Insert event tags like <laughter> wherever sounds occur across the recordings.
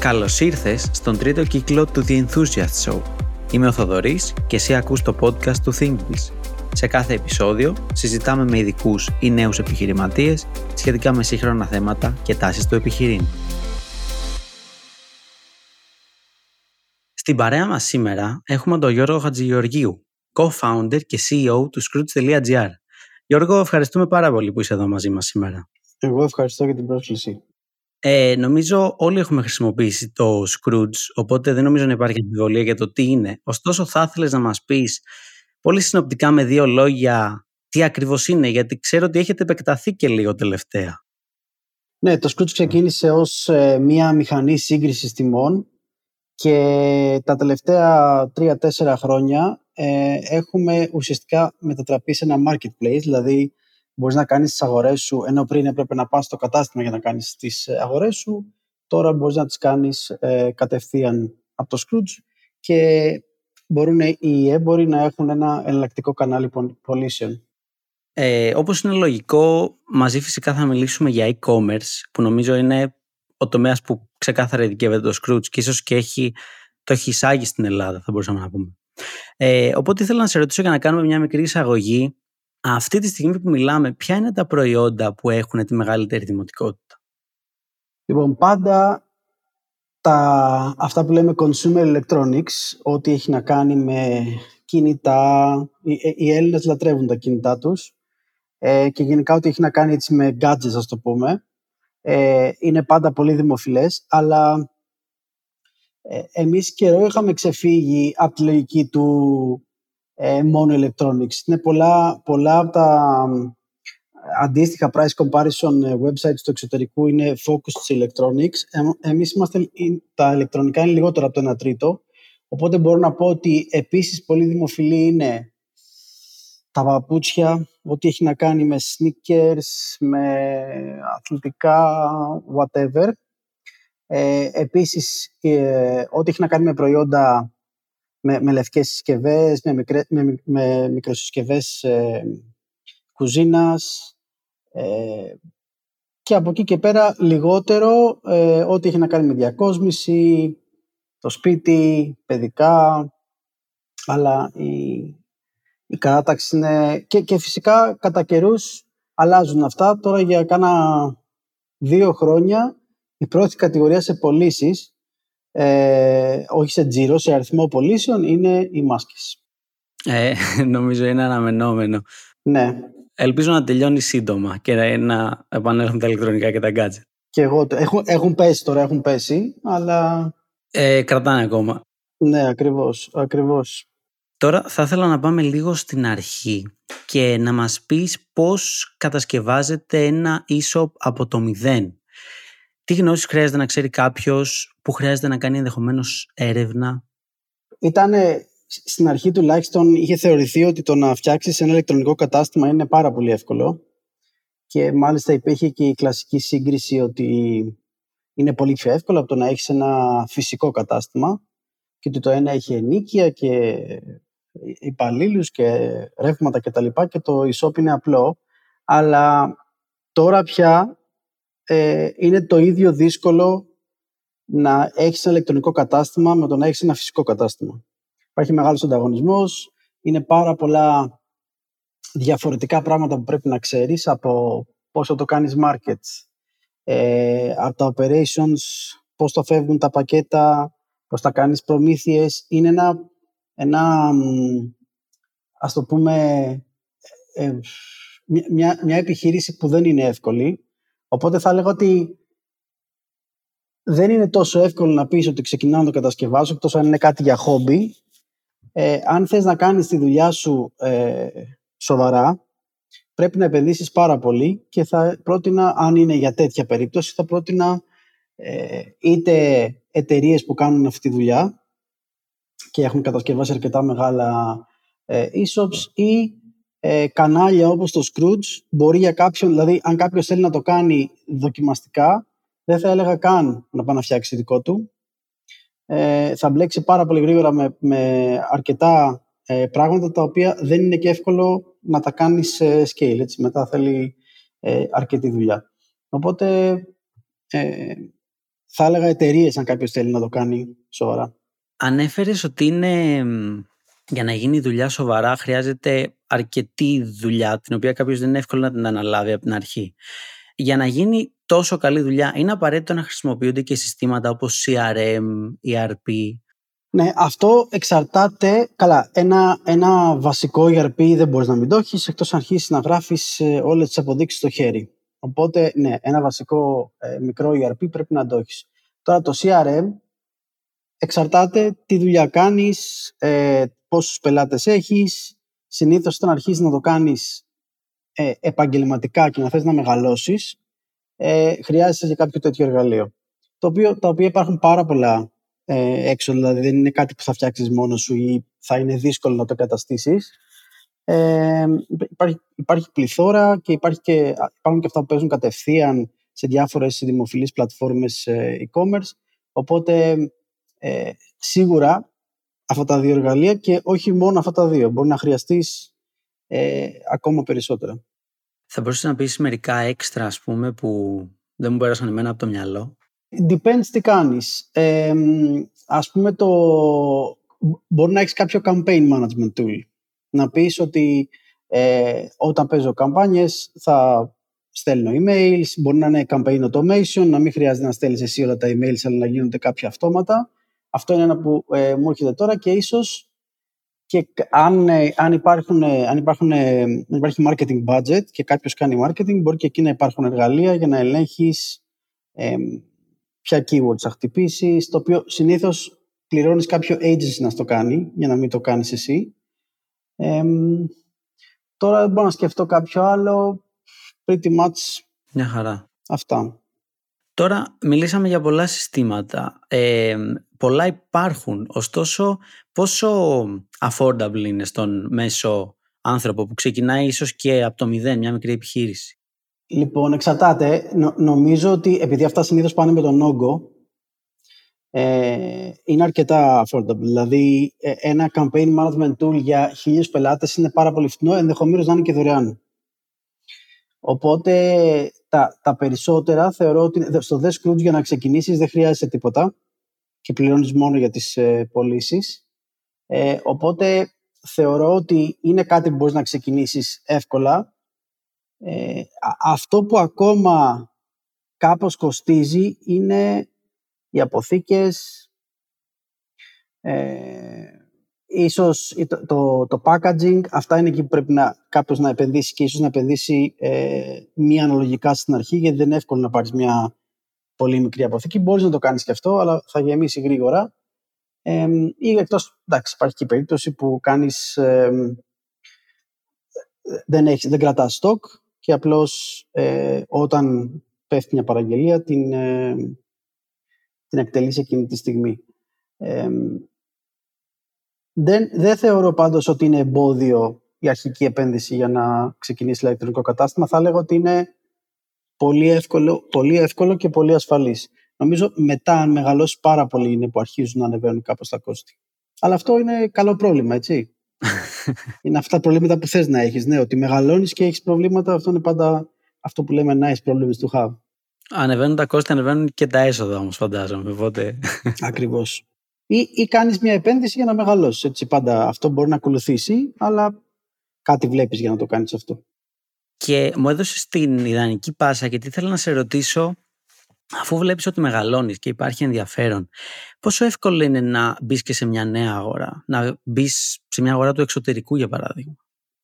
Καλώς ήρθες στον τρίτο κύκλο του The Enthusiast Show. Είμαι ο Θοδωρής και εσύ ακούς το podcast του ThinkBiz. Σε κάθε επεισόδιο συζητάμε με ειδικούς ή νέους επιχειρηματίες σχετικά με σύγχρονα θέματα και τάσεις του επιχειρήν. Στην παρέα μας σήμερα έχουμε τον Γιώργο Χατζηγεωργίου, co-founder και CEO του Scrooge.gr. Γιώργο, ευχαριστούμε πάρα πολύ που είσαι εδώ μαζί μας σήμερα. Εγώ ευχαριστώ για την πρόσκληση. Ε, νομίζω όλοι έχουμε χρησιμοποιήσει το Scrooge, οπότε δεν νομίζω να υπάρχει αμφιβολία για το τι είναι. Ωστόσο, θα ήθελες να μας πεις πολύ συνοπτικά με δύο λόγια τι ακριβώς είναι, γιατί ξέρω ότι έχετε επεκταθεί και λίγο τελευταία. Ναι, το Scrooge ξεκίνησε ως ε, μία μηχανή σύγκρισης τιμών και τα τελευταία τρία-τέσσερα χρόνια ε, έχουμε ουσιαστικά μετατραπεί σε ένα marketplace, δηλαδή μπορείς να κάνεις τις αγορές σου, ενώ πριν έπρεπε να πας στο κατάστημα για να κάνεις τις ε, αγορές σου, τώρα μπορείς να τις κάνεις ε, κατευθείαν από το Scrooge και μπορούν οι έμποροι να έχουν ένα εναλλακτικό κανάλι πωλήσεων. Ε, όπως είναι λογικό, μαζί φυσικά θα μιλήσουμε για e-commerce, που νομίζω είναι ο τομέας που ξεκάθαρα ειδικεύεται το Scrooge και ίσως και έχει, το έχει εισάγει στην Ελλάδα, θα μπορούσαμε να πούμε. Ε, οπότε ήθελα να σε ρωτήσω για να κάνουμε μια μικρή εισαγωγή αυτή τη στιγμή που μιλάμε, ποια είναι τα προϊόντα που έχουν τη μεγαλύτερη δημοτικότητα; Λοιπόν, πάντα τα, αυτά που λέμε consumer electronics, ό,τι έχει να κάνει με κινητά, οι, οι Έλληνες λατρεύουν τα κινητά τους ε, και γενικά ό,τι έχει να κάνει έτσι με gadgets, ας το πούμε, ε, είναι πάντα πολύ δημοφιλές, αλλά ε, εμείς καιρό είχαμε ξεφύγει από τη λογική του ε, μόνο electronics. Είναι πολλά, πολλά από τα αντίστοιχα price comparison ε, websites του εξωτερικού είναι focused σε electronics. Ε, εμείς είμαστε, τα ηλεκτρονικά είναι λιγότερο από το 1 τρίτο. Οπότε μπορώ να πω ότι επίσης πολύ δημοφιλή είναι τα παπούτσια, ό,τι έχει να κάνει με sneakers, με αθλητικά, whatever. Ε, επίσης, ε, ό,τι έχει να κάνει με προϊόντα με, με λευκές συσκευές, με, μικρέ, με, με μικροσυσκευές ε, κουζίνας ε, και από εκεί και πέρα λιγότερο ε, ό,τι έχει να κάνει με διακόσμηση, το σπίτι, παιδικά, αλλά η, η κατάταξη είναι... Και, και φυσικά κατά καιρούς αλλάζουν αυτά. Τώρα για κάνα δύο χρόνια η πρώτη κατηγορία σε πωλήσεις ε, όχι σε τζίρο, σε αριθμό πωλήσεων, είναι οι μάσκες. Ε, <laughs> νομίζω είναι αναμενόμενο. Ναι. Ελπίζω να τελειώνει σύντομα και να επανέλθουν τα ηλεκτρονικά και τα gadget. Και εγώ, έχουν, έχουν πέσει τώρα, έχουν πέσει, αλλά... Ε, κρατάνε ακόμα. Ναι, ακριβώς, ακριβώς. Τώρα θα ήθελα να πάμε λίγο στην αρχή και να μας πεις πώς κατασκευάζεται ένα e-shop από το μηδέν. Τι γνώσεις χρειάζεται να ξέρει κάποιος, που χρειάζεται να κάνει ενδεχομένως έρευνα; Ήταν στην αρχή τουλάχιστον είχε θεωρηθεί ότι το να φτιάξεις ένα ηλεκτρονικό κατάστημα είναι πάρα πολύ εύκολο. Και μάλιστα υπήρχε και η κλασική σύγκριση ότι είναι πολύ πιο εύκολο από το να έχεις ένα φυσικό κατάστημα και ότι το ένα έχει ενίκεια και υπαλλήλους και ρεύματα κτλ. Και, και το e-shop είναι απλό. Αλλά τώρα πια ε, είναι το ίδιο δύσκολο να έχεις ένα ηλεκτρονικό κατάστημα με το να έχεις ένα φυσικό κατάστημα. Υπάρχει μεγάλος ανταγωνισμός, είναι πάρα πολλά διαφορετικά πράγματα που πρέπει να ξέρεις από πώς θα το κάνεις markets, ε, από τα operations, πώς το φεύγουν τα πακέτα, πώς θα κάνεις προμήθειες. Είναι ένα, ένα ας το πούμε, ε, μια, μια επιχείρηση που δεν είναι εύκολη Οπότε θα έλεγα ότι δεν είναι τόσο εύκολο να πεις ότι ξεκινάω να το κατασκευάσω, εκτός αν είναι κάτι για χόμπι. Ε, αν θες να κάνεις τη δουλειά σου ε, σοβαρά, πρέπει να επενδύσεις πάρα πολύ και θα πρότεινα, αν είναι για τέτοια περίπτωση, θα πρότεινα ε, είτε εταιρείες που κάνουν αυτή τη δουλειά και έχουν κατασκευάσει αρκετά μεγάλα ε, e-shops ή ε, κανάλια όπως το Scrooge μπορεί για κάποιον, δηλαδή αν κάποιος θέλει να το κάνει δοκιμαστικά δεν θα έλεγα καν να πάει να φτιάξει δικό του. Ε, θα μπλέξει πάρα πολύ γρήγορα με, με αρκετά ε, πράγματα τα οποία δεν είναι και εύκολο να τα κάνει σε scale. Έτσι. Μετά θέλει ε, αρκετή δουλειά. Οπότε ε, θα έλεγα εταιρείες αν κάποιος θέλει να το κάνει σοβαρά. Ανέφερες ότι είναι για να γίνει δουλειά σοβαρά χρειάζεται αρκετή δουλειά την οποία κάποιος δεν είναι εύκολο να την αναλάβει από την αρχή. Για να γίνει τόσο καλή δουλειά είναι απαραίτητο να χρησιμοποιούνται και συστήματα όπως CRM, ERP. Ναι, αυτό εξαρτάται. Καλά, ένα, ένα βασικό ERP δεν μπορείς να μην το έχεις εκτός αν αρχίσεις να γράφεις ε, όλες τις αποδείξεις στο χέρι. Οπότε, ναι, ένα βασικό ε, μικρό ERP πρέπει να το έχεις. Τώρα το CRM εξαρτάται τι δουλειά κάνεις, ε, πόσους πελάτες έχεις. Συνήθως όταν αρχίσεις να το κάνεις ε, επαγγελματικά και να θες να μεγαλώσεις, ε, χρειάζεσαι για κάποιο τέτοιο εργαλείο. Το οποίο, τα οποία υπάρχουν πάρα πολλά ε, έξω, δηλαδή δεν είναι κάτι που θα φτιάξεις μόνος σου ή θα είναι δύσκολο να το καταστήσεις. Ε, υπάρχει, υπάρχει πληθώρα και, υπάρχει και υπάρχουν και αυτά που παίζουν κατευθείαν σε διάφορες δημοφιλείς πλατφόρμες ε, e-commerce. Οπότε ε, σίγουρα αυτά τα δύο εργαλεία και όχι μόνο αυτά τα δύο. Μπορεί να χρειαστείς ε, ακόμα περισσότερα. Θα μπορούσες να πεις μερικά έξτρα, ας πούμε, που δεν μου πέρασαν εμένα από το μυαλό; Depends τι κάνεις. Ε, ας πούμε, το... μπορεί να έχεις κάποιο campaign management tool. Να πεις ότι ε, όταν παίζω καμπάνιες θα στέλνω emails, μπορεί να είναι campaign automation, να μην χρειάζεται να στέλνεις εσύ όλα τα emails, αλλά να γίνονται κάποια αυτόματα. Αυτό είναι ένα που ε, μου έρχεται τώρα και ίσως και αν, ε, αν, υπάρχουν, ε, αν, υπάρχουν, αν υπάρχει marketing budget και κάποιος κάνει marketing, μπορεί και εκεί να υπάρχουν εργαλεία για να ελέγχεις ε, ποια keywords θα χτυπήσεις, το οποίο συνήθως πληρώνεις κάποιο agency να το κάνει, για να μην το κάνεις εσύ. Ε, τώρα δεν μπορώ να σκεφτώ κάποιο άλλο. Pretty much Μια χαρά. Αυτά. Τώρα μιλήσαμε για πολλά συστήματα. Ε, πολλά υπάρχουν. Ωστόσο, πόσο affordable είναι στον μέσο άνθρωπο που ξεκινάει ίσως και από το μηδέν, μια μικρή επιχείρηση; Λοιπόν, εξαρτάται. νομίζω ότι επειδή αυτά συνήθως πάνε με τον όγκο, ε, είναι αρκετά affordable. Δηλαδή, ε, ένα campaign management tool για χίλιους πελάτες είναι πάρα πολύ φθηνό, ενδεχομένως να είναι και δωρεάν. Οπότε τα, τα περισσότερα θεωρώ ότι στο The Scrooge για να ξεκινήσεις δεν χρειάζεται τίποτα και πληρώνεις μόνο για τις ε, πωλήσεις. Ε, οπότε θεωρώ ότι είναι κάτι που μπορείς να ξεκινήσεις εύκολα. Ε, αυτό που ακόμα κάπως κοστίζει είναι οι αποθήκες, ε, ίσως το, το, το, packaging, αυτά είναι εκεί που πρέπει να, κάποιος να επενδύσει και ίσως να επενδύσει ε, μία αναλογικά στην αρχή, γιατί δεν είναι εύκολο να πάρεις μια πολύ μικρή αποθήκη. Μπορείς να το κάνεις και αυτό, αλλά θα γεμίσει γρήγορα. Ε, ή εκτός, εντάξει, υπάρχει και η περίπτωση που κάνεις, ε, δεν, έχεις, δεν κρατάς στόκ και απλώς ε, όταν πέφτει μια παραγγελία την, ε, την εκτελείς εκείνη τη στιγμή. Ε, δεν, δεν θεωρώ πάντως ότι είναι εμπόδιο η αρχική επένδυση για να ξεκινήσει ηλεκτρονικό κατάστημα. Θα λέγω ότι είναι πολύ εύκολο, πολύ εύκολο και πολύ ασφαλής. Νομίζω μετά, αν μεγαλώσεις πάρα πολύ, είναι που αρχίζουν να ανεβαίνουν κάπως τα κόστη. Αλλά αυτό είναι καλό πρόβλημα, έτσι. <laughs> είναι αυτά τα προβλήματα που θες να έχεις. Ναι, ότι μεγαλώνεις και έχεις προβλήματα, αυτό είναι πάντα αυτό που λέμε nice problems to have. Ανεβαίνουν τα κόστη, ανεβαίνουν και τα έσοδα όμως φαντάζομαι. Οπότε... <laughs> Ακριβώς ή, ή κάνεις μια επένδυση για να μεγαλώσεις. Έτσι, πάντα αυτό μπορεί να ακολουθήσει, αλλά κάτι βλέπεις για να το κάνεις αυτό. Και μου έδωσες την ιδανική πάσα γιατί ήθελα να σε ρωτήσω αφού βλέπεις ότι μεγαλώνεις και υπάρχει ενδιαφέρον πόσο εύκολο είναι να μπεις και σε μια νέα αγορά; Να μπεις σε μια αγορά του εξωτερικού για παράδειγμα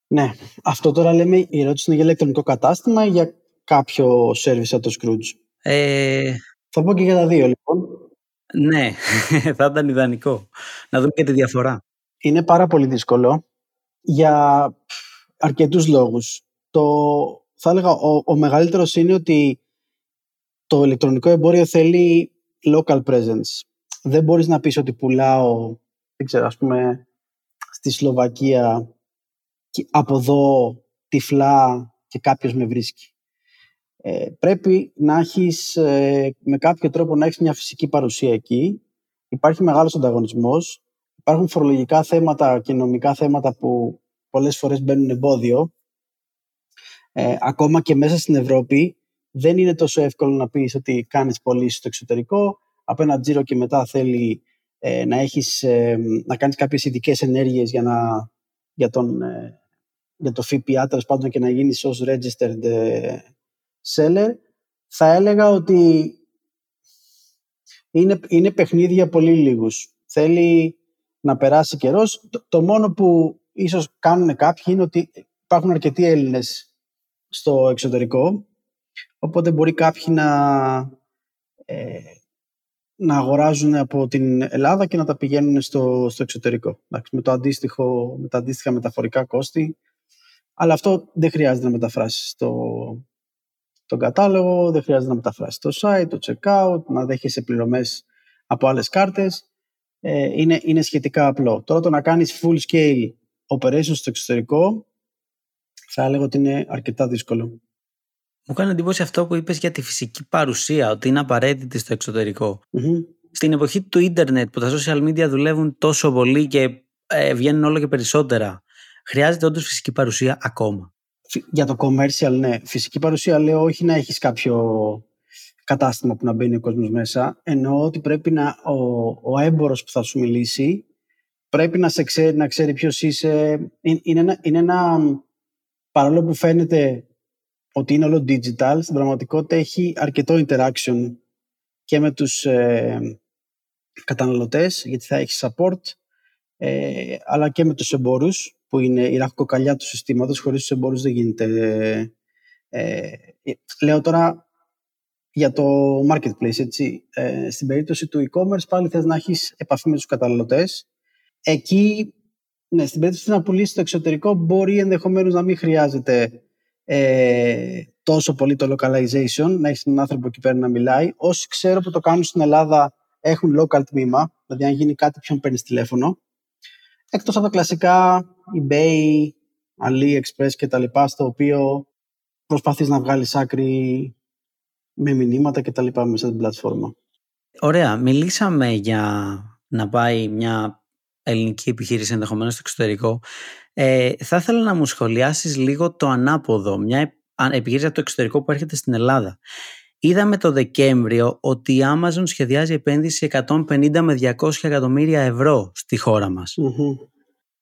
Ναι, αυτό τώρα λέμε η ερώτηση είναι για ηλεκτρονικό κατάστημα ή για κάποιο service από το Scrooge; Ε... Θα πω και για τα δύο λοιπόν ναι, <laughs> θα ήταν ιδανικό. Να δούμε και τη διαφορά. Είναι πάρα πολύ δύσκολο για αρκετούς λόγους. Το, θα έλεγα ο, ο μεγαλύτερος είναι ότι το ηλεκτρονικό εμπόριο θέλει local presence. Δεν μπορείς να πεις ότι πουλάω, δεν ξέρω, ας πούμε, στη Σλοβακία από εδώ τυφλά και κάποιος με βρίσκει. Ε, πρέπει να έχεις ε, με κάποιο τρόπο να έχεις μια φυσική παρουσία εκεί. Υπάρχει μεγάλος ανταγωνισμός. Υπάρχουν φορολογικά θέματα και νομικά θέματα που πολλές φορές μπαίνουν εμπόδιο. Ε, ακόμα και μέσα στην Ευρώπη δεν είναι τόσο εύκολο να πεις ότι κάνεις πωλήσεις στο εξωτερικό, από ένα τζίρο και μετά θέλει ε, να, έχεις, ε, να κάνεις κάποιες ειδικές ενέργειες για, να, για, τον, ε, για το ΦΠΑ, τέλος πάντων και να γίνεις ως registered ε, seller, θα έλεγα ότι είναι, είναι παιχνίδια πολύ λίγους. Θέλει να περάσει καιρός. Το, το μόνο που ίσως κάνουν κάποιοι είναι ότι υπάρχουν αρκετοί Έλληνες στο εξωτερικό, οπότε μπορεί κάποιοι να, ε, να αγοράζουν από την Ελλάδα και να τα πηγαίνουν στο, στο εξωτερικό. με, το αντίστοιχο, με τα αντίστοιχα μεταφορικά κόστη. Αλλά αυτό δεν χρειάζεται να μεταφράσεις το, τον κατάλογο, δεν χρειάζεται να μεταφράσεις το site, το checkout, να δέχεσαι πληρωμές από άλλες κάρτες. Ε, είναι, είναι σχετικά απλό. Τώρα το να κάνεις full scale operations στο εξωτερικό θα έλεγα ότι είναι αρκετά δύσκολο. Μου κάνει εντύπωση αυτό που είπες για τη φυσική παρουσία, ότι είναι απαραίτητη στο εξωτερικο Στην εποχή του ίντερνετ που τα social media δουλεύουν τόσο πολύ και ε, βγαίνουν όλο και περισσότερα, χρειάζεται όντως φυσική παρουσία ακόμα; Για το commercial, ναι. Φυσική παρουσία λέω όχι να έχεις κάποιο κατάστημα που να μπαίνει ο κόσμος μέσα. Εννοώ ότι πρέπει να ο, ο έμπορος που θα σου μιλήσει πρέπει να, σε ξέρει, να ξέρει ποιος είσαι. Είναι ένα, είναι ένα παρόλο που φαίνεται ότι είναι όλο digital, στην πραγματικότητα έχει αρκετό interaction και με τους ε, καταναλωτές, γιατί θα έχει support, ε, αλλά και με τους εμπόρους, που είναι η ραχοκοκαλιά του συστήματος, χωρίς τους εμπόρους δεν γίνεται. Ε, λέω τώρα για το marketplace, έτσι. Ε, στην περίπτωση του e-commerce πάλι θες να έχεις επαφή με τους καταναλωτές. Εκεί, ναι, στην περίπτωση να πουλήσει στο εξωτερικό μπορεί ενδεχομένως να μην χρειάζεται ε, τόσο πολύ το localization, να έχεις έναν άνθρωπο εκεί πέρα να μιλάει. Όσοι ξέρω που το κάνουν στην Ελλάδα έχουν local τμήμα, δηλαδή αν γίνει κάτι ποιον παίρνεις τηλέφωνο. Εκτός από τα κλασικά eBay, AliExpress και τα λοιπά, στο οποίο προσπαθείς να βγάλεις άκρη με μηνύματα και τα λοιπά μέσα στην πλατφόρμα. Ωραία. Μιλήσαμε για να πάει μια ελληνική επιχείρηση ενδεχομένως στο εξωτερικό. Ε, θα ήθελα να μου σχολιάσεις λίγο το ανάποδο, μια επιχείρηση από το εξωτερικό που έρχεται στην Ελλάδα. Είδαμε το Δεκέμβριο ότι η Amazon σχεδιάζει επένδυση 150 με 200 εκατομμύρια ευρώ στη χώρα μας.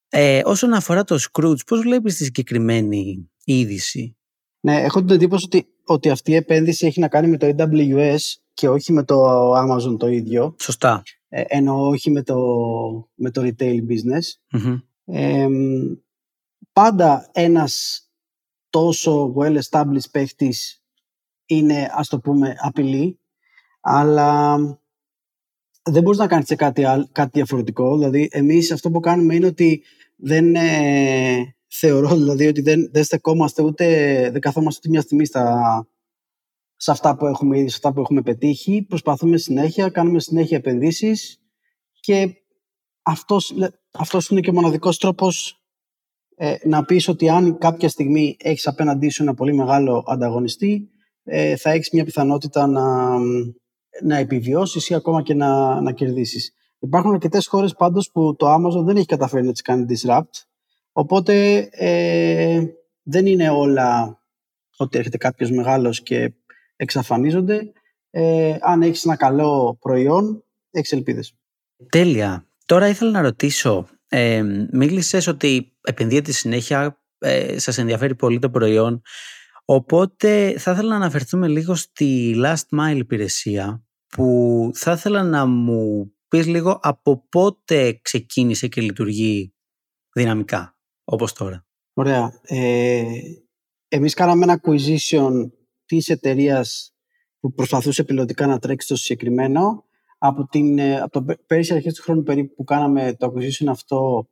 Ε, όσον αφορά το Scrooge, πώς βλέπεις τη συγκεκριμένη είδηση; Ναι, έχω την εντύπωση ότι, ότι αυτή η επένδυση έχει να κάνει με το AWS και όχι με το Amazon το ίδιο. Σωστά. Ε, ενώ όχι με το, με το retail business. πάντα ένας τόσο well-established παίχτης είναι, ας το πούμε, απειλή, αλλά δεν μπορείς να κάνεις κάτι, κάτι διαφορετικό. Δηλαδή, εμείς αυτό που κάνουμε είναι ότι δεν ε, θεωρώ δηλαδή ότι δεν, δεν στεκόμαστε ούτε, δεν καθόμαστε ούτε μια στιγμή στα, σε αυτά που έχουμε ήδη, σε αυτά που έχουμε πετύχει. Προσπαθούμε συνέχεια, κάνουμε συνέχεια επενδύσεις και αυτός, αυτός είναι και ο μοναδικός τρόπος ε, να πεις ότι αν κάποια στιγμή έχεις απέναντί σου ένα πολύ μεγάλο ανταγωνιστή ε, θα έχεις μια πιθανότητα να, να επιβιώσεις ή ακόμα και να, να κερδίσεις. Υπάρχουν αρκετές χώρες πάντως που το Amazon δεν έχει καταφέρει να τις κάνει disrupt. Οπότε ε, δεν είναι όλα ότι έρχεται κάποιος μεγάλος και εξαφανίζονται. Ε, αν έχεις ένα καλό προϊόν, έχεις ελπίδες. Τέλεια. Τώρα ήθελα να ρωτήσω, ε, μίλησες ότι επενδύεται συνέχεια, ε, σας ενδιαφέρει πολύ το προϊόν, οπότε θα ήθελα να αναφερθούμε λίγο στη last mile υπηρεσία, που θα ήθελα να μου πεις λίγο από πότε ξεκίνησε και λειτουργεί δυναμικά, όπως τώρα. Ωραία. Ε, εμείς κάναμε ένα acquisition της εταιρείας που προσπαθούσε πιλωτικά να τρέξει το συγκεκριμένο από, την, ε, από το πέρυσι αρχές του χρόνου περίπου που κάναμε το acquisition αυτό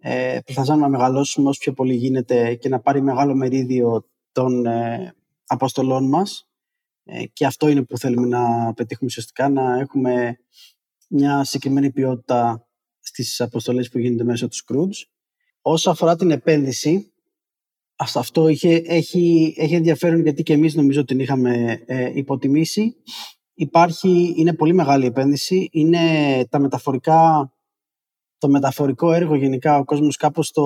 ε, προσπαθήσαμε να μεγαλώσουμε όσο πιο πολύ γίνεται και να πάρει μεγάλο μερίδιο των ε, αποστολών μας ε, και αυτό είναι που θέλουμε να πετύχουμε ουσιαστικά να έχουμε μια συγκεκριμένη ποιότητα στις αποστολές που γίνεται μέσω του Scrooge. Όσο αφορά την επένδυση, αυτό είχε, έχει, έχει ενδιαφέρον γιατί και εμείς νομίζω την είχαμε ε, υποτιμήσει υπάρχει, είναι πολύ μεγάλη επένδυση. Είναι τα μεταφορικά, το μεταφορικό έργο γενικά ο κόσμος κάπως το,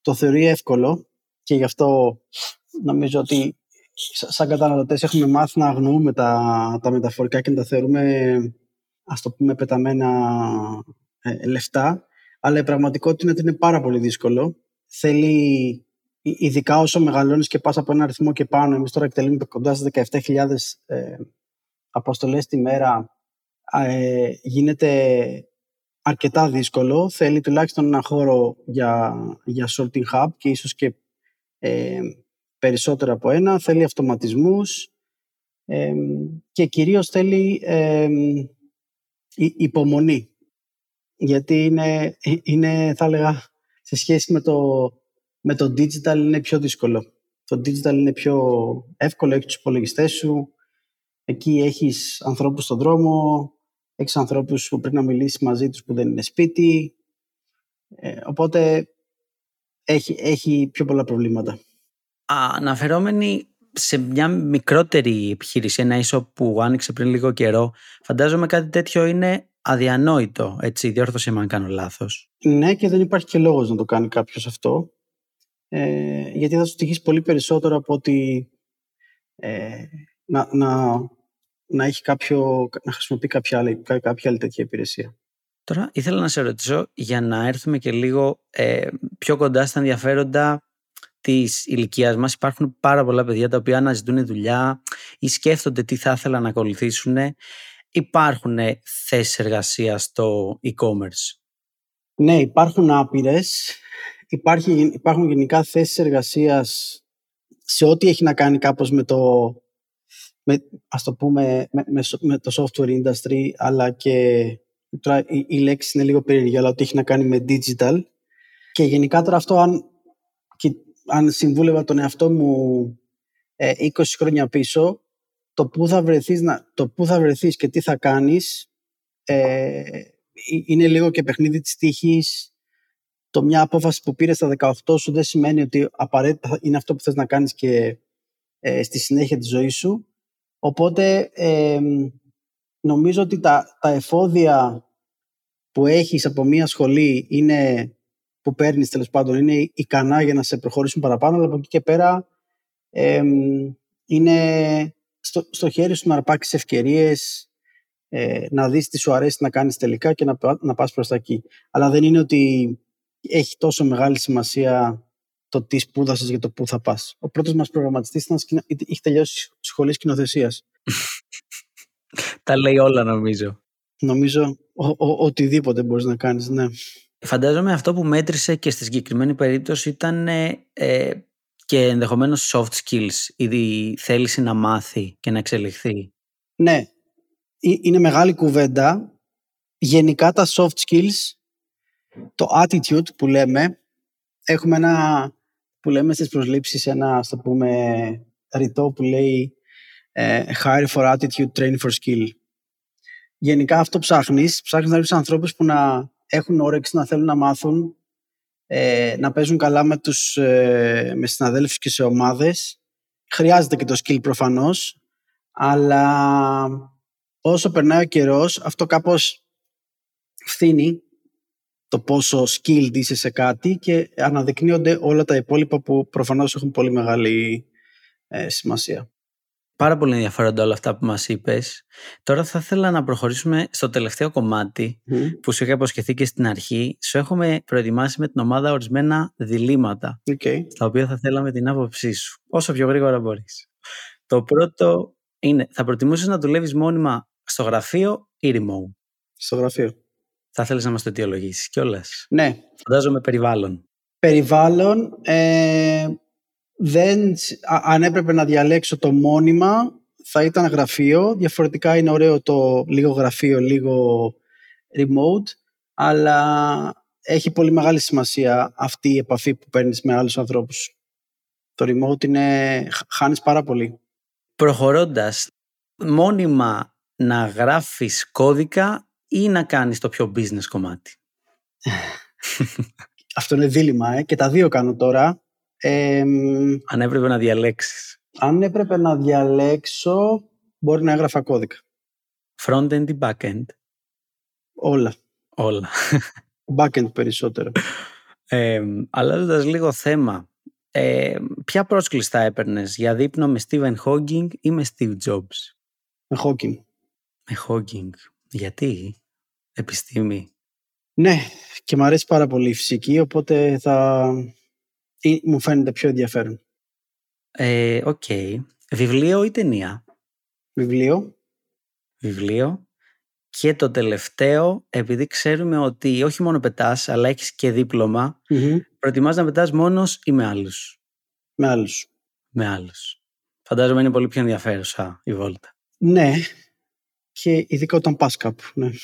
το θεωρεί εύκολο και γι' αυτό νομίζω ότι σαν καταναλωτές έχουμε μάθει να αγνοούμε τα, τα μεταφορικά και να τα θεωρούμε, ας το πούμε, πεταμένα ε, λεφτά. Αλλά η πραγματικότητα είναι πάρα πολύ δύσκολο. Θέλει, ειδικά όσο μεγαλώνεις και πας από ένα αριθμό και πάνω, εμείς τώρα εκτελούμε κοντά στις 17.000 ε, αποστολές τη μέρα, ε, γίνεται αρκετά δύσκολο. Θέλει τουλάχιστον ένα χώρο για, για sorting hub και ίσως και ε, περισσότερο από ένα. Θέλει αυτοματισμούς ε, και κυρίως θέλει ε, υπομονή. Γιατί είναι, είναι, θα έλεγα, σε σχέση με το, με το digital είναι πιο δύσκολο. Το digital είναι πιο εύκολο, έχεις τους υπολογιστές σου, εκεί έχεις ανθρώπους στον δρόμο, έχεις ανθρώπους που πρέπει να μιλήσεις μαζί τους που δεν είναι σπίτι, ε, οπότε έχει, έχει πιο πολλά προβλήματα. Αναφερόμενοι σε μια μικρότερη επιχείρηση, ένα ίσο που άνοιξε πριν λίγο καιρό, φαντάζομαι κάτι τέτοιο είναι αδιανόητο, έτσι, διόρθωσε με αν κάνω λάθος. Ναι και δεν υπάρχει και λόγος να το κάνει κάποιος αυτό, ε, γιατί θα σου τυχήσει πολύ περισσότερο από ότι ε, να, να, να, έχει κάποιο, να χρησιμοποιεί κάποια άλλη, κάποια άλλη τέτοια υπηρεσία. Τώρα ήθελα να σε ρωτήσω για να έρθουμε και λίγο ε, πιο κοντά στα ενδιαφέροντα της ηλικίας μας. Υπάρχουν πάρα πολλά παιδιά τα οποία αναζητούν δουλειά ή σκέφτονται τι θα ήθελαν να ακολουθήσουν. Υπάρχουν θέσεις εργασίας στο e-commerce; Ναι, υπάρχουν άπειρες. Υπάρχουν γενικά θέσεις εργασίας σε ό,τι έχει να κάνει κάπως με το με, ας το πούμε, με, με, το software industry, αλλά και τώρα η, η λέξη είναι λίγο περίεργη, αλλά ότι έχει να κάνει με digital. Και γενικά τώρα αυτό, αν, και, αν συμβούλευα τον εαυτό μου ε, 20 χρόνια πίσω, το πού θα βρεθείς, να, το πού θα βρεθείς και τι θα κάνεις ε, είναι λίγο και παιχνίδι της τύχης. Το μια απόφαση που πήρες στα 18 σου δεν σημαίνει ότι απαραίτητα είναι αυτό που θες να κάνεις και ε, στη συνέχεια της ζωής σου. Οπότε νομίζω ότι τα, τα εφόδια που έχεις από μια σχολή είναι, που παίρνεις τέλος πάντων είναι ικανά για να σε προχωρήσουν παραπάνω, αλλά από εκεί και πέρα είναι στο, στο χέρι σου να αρπάξεις ευκαιρίες, ε, να δεις τι σου αρέσει να κάνεις τελικά και να, να πας προς τα εκεί. Αλλά δεν είναι ότι έχει τόσο μεγάλη σημασία το τι σπούδασες για το πού θα πας. Ο πρώτος μας προγραμματιστής είχε τελειώσει σχολή σκηνοθεσίας. Τα λέει όλα νομίζω. Νομίζω ο, ο, οτιδήποτε μπορείς να κάνεις, ναι. Φαντάζομαι αυτό που μέτρησε και στη συγκεκριμένη περίπτωση ήταν ε, ε και ενδεχομένως soft skills, η θέληση να μάθει και να εξελιχθεί. Ναι, είναι μεγάλη κουβέντα. Γενικά τα soft skills, το attitude που λέμε, έχουμε ένα που λέμε στις προσλήψεις ένα, ας το πούμε, ρητό που λέει ε, hire for attitude, train for skill. Γενικά αυτό ψάχνεις, ψάχνεις να βρεις ανθρώπους που να έχουν όρεξη, να θέλουν να μάθουν, ε, να παίζουν καλά με τους ε, με συναδέλφους και σε ομάδες. Χρειάζεται και το skill προφανώς, αλλά όσο περνάει ο καιρός, αυτό κάπως φθήνει το πόσο skilled είσαι σε κάτι και αναδεικνύονται όλα τα υπόλοιπα που προφανώς έχουν πολύ μεγάλη ε, σημασία. Πάρα πολύ ενδιαφέροντα όλα αυτά που μας είπες. Τώρα θα ήθελα να προχωρήσουμε στο τελευταίο κομμάτι που σου είχα υποσχεθεί και στην αρχή. Σου έχουμε προετοιμάσει με την ομάδα ορισμένα διλήμματα okay. στα οποία θα θέλαμε την άποψή σου. Όσο πιο γρήγορα μπορείς. Το πρώτο είναι, θα προτιμούσες να δουλεύεις μόνιμα στο γραφείο ή remote; Στο γραφείο. Θα ήθελε να μας το αιτιολογήσεις κιόλας; Ναι. Φαντάζομαι περιβάλλον. Περιβάλλον. Ε, δεν, αν έπρεπε να διαλέξω το μόνιμα, θα ήταν γραφείο. Διαφορετικά είναι ωραίο το λίγο γραφείο, λίγο remote. Αλλά έχει πολύ μεγάλη σημασία αυτή η επαφή που παίρνεις με άλλους ανθρώπους. Το remote είναι... χάνεις πάρα πολύ. Προχωρώντας, μόνιμα να γράφεις κώδικα ή να κάνεις το πιο business κομμάτι; <laughs> Αυτό είναι δίλημα, ε, και τα δύο κάνω τώρα. αν έπρεπε να διαλέξεις. Αν έπρεπε να διαλέξω, μπορεί να έγραφα κώδικα. Front-end ή back-end. Όλα. Όλα. <laughs> Back-end περισσότερο. Ε, αλλάζοντας λίγο θέμα, Ε, ποια πρόσκληση θα έπαιρνες για δείπνο με Stephen Hawking ή με Steve Jobs; Με Hawking. Με Hawking. Γιατί; Επιστήμη. Ναι, και μου αρέσει πάρα πολύ η φυσική, οπότε θα... Ή, μου φαίνεται πιο ενδιαφέρον. Ε, οκ. Βιβλίο ή ταινία; Βιβλίο. Βιβλίο. Και το τελευταίο, επειδή ξέρουμε ότι όχι μόνο πετάς, αλλά έχεις και δίπλωμα, Μμμ. προτιμάς να πετάς μόνος ή με άλλους; Με άλλους. Με άλλους. Φαντάζομαι είναι πολύ πιο ενδιαφέρουσα η βόλτα. Ναι, και ειδικά όταν πας κάπου. Ναι. <laughs>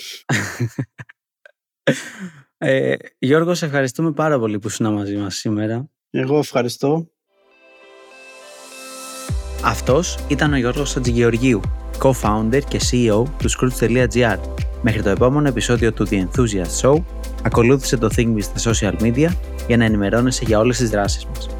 Ε, Γιώργο, σε ευχαριστούμε πάρα πολύ που ήσουν μαζί μας σήμερα. Εγώ ευχαριστώ. Αυτός ήταν ο Γιώργος Ατζηγεωργίου, co-founder και CEO του Scrooge.gr. Μέχρι το επόμενο επεισόδιο του The Enthusiast Show, ακολούθησε το Think Me στα social media για να ενημερώνεσαι για όλες τις δράσεις μας.